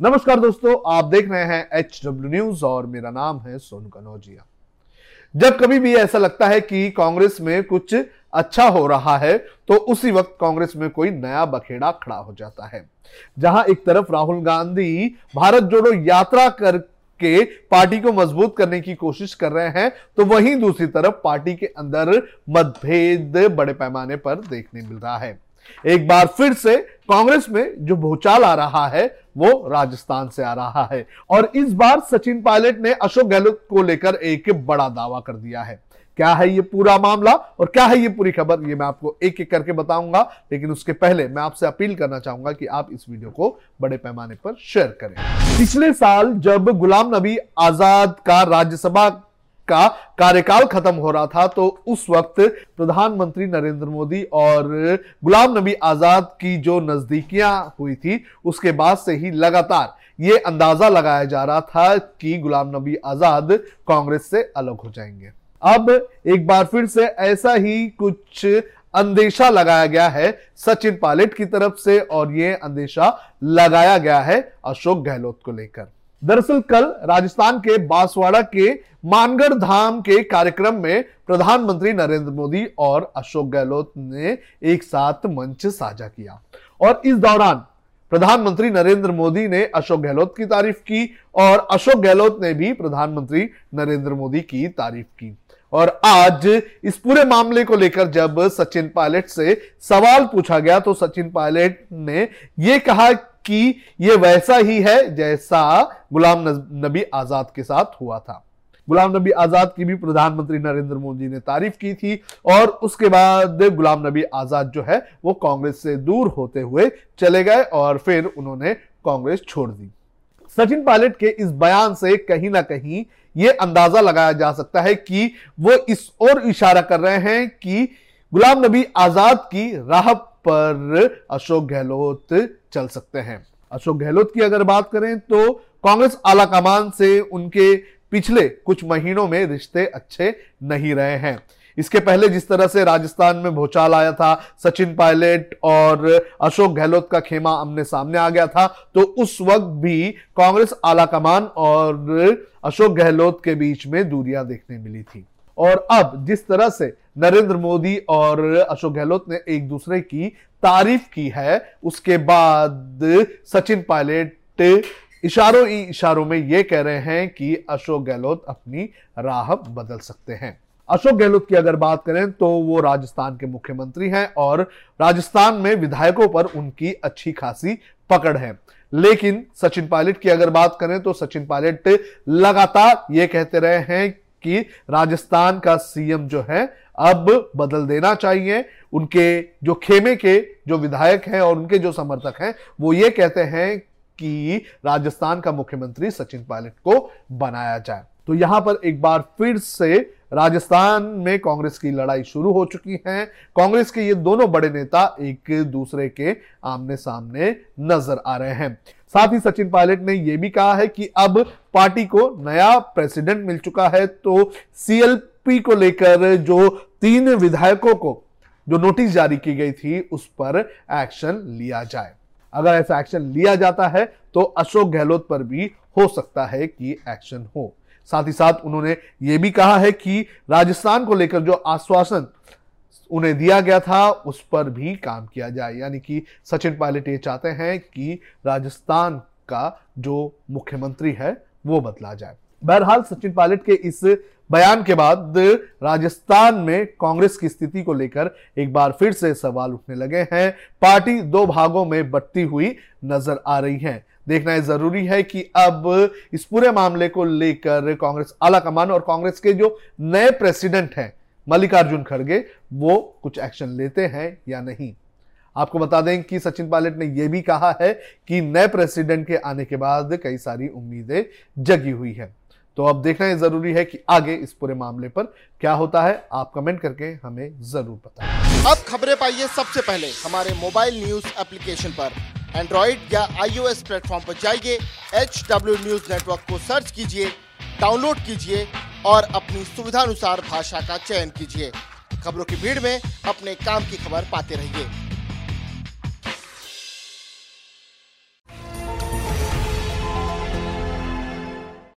नमस्कार दोस्तों, आप देख रहे हैं एच डब्ल्यू न्यूज़ और मेरा नाम है सोनू कनौजिया। जब कभी भी ऐसा लगता है कि कांग्रेस में कुछ अच्छा हो रहा है तो उसी वक्त कांग्रेस में कोई नया बखेड़ा खड़ा हो जाता है। जहाँ एक तरफ़ राहुल गांधी भारत जोड़ो यात्रा करके पार्टी को मज़बूत करने की कोशिश कर रहे हैं तो वहीं दूसरी तरफ़ पार्टी के अंदर मतभेद बड़े पैमाने पर देखने मिल रहा है। एक बार फिर से कांग्रेस में जो भूचाल आ रहा है, वो राजस्थान से आ रहा है। और इस बार सचिन पायलट ने अशोक गहलोत को लेकर एक बड़ा दावा कर दिया है। क्या है ये पूरा मामला और क्या है ये पूरी खबर, ये मैं आपको एक एक करके बताऊँगा, लेकिन उसके पहले मैं आपसे अपील करना चाहूँगा कि आप इस वीडियो को बड़े पैमाने पर शेयर करें। पिछले साल जब गुलाम नबी आज़ाद का राज्यसभा का कार्यकाल खत्म हो रहा था तो उस वक्त प्रधानमंत्री नरेंद्र मोदी और गुलाम नबी आज़ाद की जो नजदीकियाँ हुई थी, उसके बाद से ही लगातार ये अंदाज़ा लगाया जा रहा था कि गुलाम नबी आज़ाद कांग्रेस से अलग हो जाएँगे। अब एक बार फिर से ऐसा ही कुछ अंदेशा लगाया गया है सचिन पायलट की तरफ़ से, और यह अंदेशा लगाया गया है अशोक गहलोत को लेकर। दरअसल कल राजस्थान के बांसवाड़ा के मानगढ़ धाम के कार्यक्रम में प्रधानमंत्री नरेंद्र मोदी और अशोक गहलोत ने एक साथ मंच साझा किया। और इस दौरान प्रधानमंत्री नरेंद्र मोदी ने अशोक गहलोत की तारीफ़ की और अशोक गहलोत ने भी प्रधानमंत्री नरेंद्र मोदी की तारीफ़ की। और आज इस पूरे मामले को लेकर जब सचिन पायलट से सवाल पूछा गया तो सचिन पायलट ने यह कहा कि यह वैसा ही है जैसा गुलाम नबी आज़ाद के साथ हुआ था। गुलाम नबी आज़ाद की भी प्रधानमंत्री नरेंद्र मोदी ने तारीफ़ की थी और उसके बाद गुलाम नबी आज़ाद जो है, वो कांग्रेस से दूर होते हुए चले गए और फिर उन्होंने कांग्रेस छोड़ दी। सचिन पायलट के इस बयान से कहीं ना कहीं ये अंदाज़ा लगाया जा सकता है कि वो इस ओर इशारा कर रहे हैं कि गुलाम नबी आज़ाद की राह पर अशोक गहलोत चल सकते हैं। अशोक गहलोत की अगर बात करें तो कांग्रेस आला कमान से उनके पिछले कुछ महीनों में रिश्ते अच्छे नहीं रहे हैं। इसके पहले जिस तरह से राजस्थान में भूचाल आया था, सचिन पायलट और अशोक गहलोत का खेमा आमने सामने आ गया था तो उस वक्त भी कांग्रेस आला कमान और अशोक गहलोत के बीच में दूरियाँ देखने मिली थी। और अब जिस तरह से नरेंद्र मोदी और अशोक गहलोत ने एक दूसरे की तारीफ़ की है, उसके बाद सचिन पायलट इशारों ही इशारों में यह कह रहे हैं कि अशोक गहलोत अपनी राह बदल सकते हैं। अशोक गहलोत की अगर बात करें तो वो राजस्थान के मुख्यमंत्री हैं और राजस्थान में विधायकों पर उनकी अच्छी खासी पकड़ है। लेकिन सचिन पायलट की अगर बात करें तो सचिन पायलट लगातार ये कहते रहे हैं कि राजस्थान का सीएम जो है अब बदल देना चाहिए। उनके जो खेमे के जो विधायक हैं और उनके जो समर्थक हैं वो ये कहते हैं कि राजस्थान का मुख्यमंत्री सचिन पायलट को बनाया जाए। तो यहाँ पर एक बार फिर से राजस्थान में कांग्रेस की लड़ाई शुरू हो चुकी है। कांग्रेस के ये दोनों बड़े नेता एक दूसरे के आमने सामने नज़र आ रहे हैं। साथ ही सचिन पायलट ने यह भी कहा है कि अब पार्टी को नया प्रेसिडेंट मिल चुका है तो सीएलपी को लेकर जो तीन विधायकों को जो नोटिस जारी की गई थी, उस पर एक्शन लिया जाए। अगर ऐसा एक्शन लिया जाता है तो अशोक गहलोत पर भी हो सकता है कि एक्शन हो। साथ ही साथ उन्होंने यह भी कहा है कि राजस्थान को लेकर जो आश्वासन उन्हें दिया गया था, उस पर भी काम किया जाए। यानी कि सचिन पायलट ये चाहते हैं कि राजस्थान का जो मुख्यमंत्री है, वो बदला जाए। बहरहाल सचिन पायलट के इस बयान के बाद राजस्थान में कांग्रेस की स्थिति को लेकर एक बार फिर से सवाल उठने लगे हैं। पार्टी दो भागों में बटती हुई नज़र आ रही है। देखना यह ज़रूरी है कि अब इस पूरे मामले को लेकर कांग्रेस आला कमान और कांग्रेस के जो नए प्रेसिडेंट हैं, मल्लिकार्जुन खड़गे, वो कुछ एक्शन लेते हैं या नहीं? आपको बता दें कि सचिन पायलट ने यह भी कहा है कि नए प्रेसिडेंट के आने के बाद कई सारी उम्मीदें जगी हुई है। तो अब देखना यह ज़रूरी है कि आगे इस पूरे मामले पर क्या होता है। आप कमेंट करके हमें ज़रूर बताएँ। अब खबरें पाइए सबसे पहले हमारे मोबाइल न्यूज़ एप्लीकेशन पर। एंड्रॉइड या आईओएस प्लेटफॉर्म पर जाइए एच डब्ल्यू न्यूज़ नेटवर्क को सर्च कीजिए डाउनलोड कीजिए और अपनी सुविधानुसार भाषा का चयन कीजिए। खबरों की भीड़ में अपने काम की खबर पाते रहिए।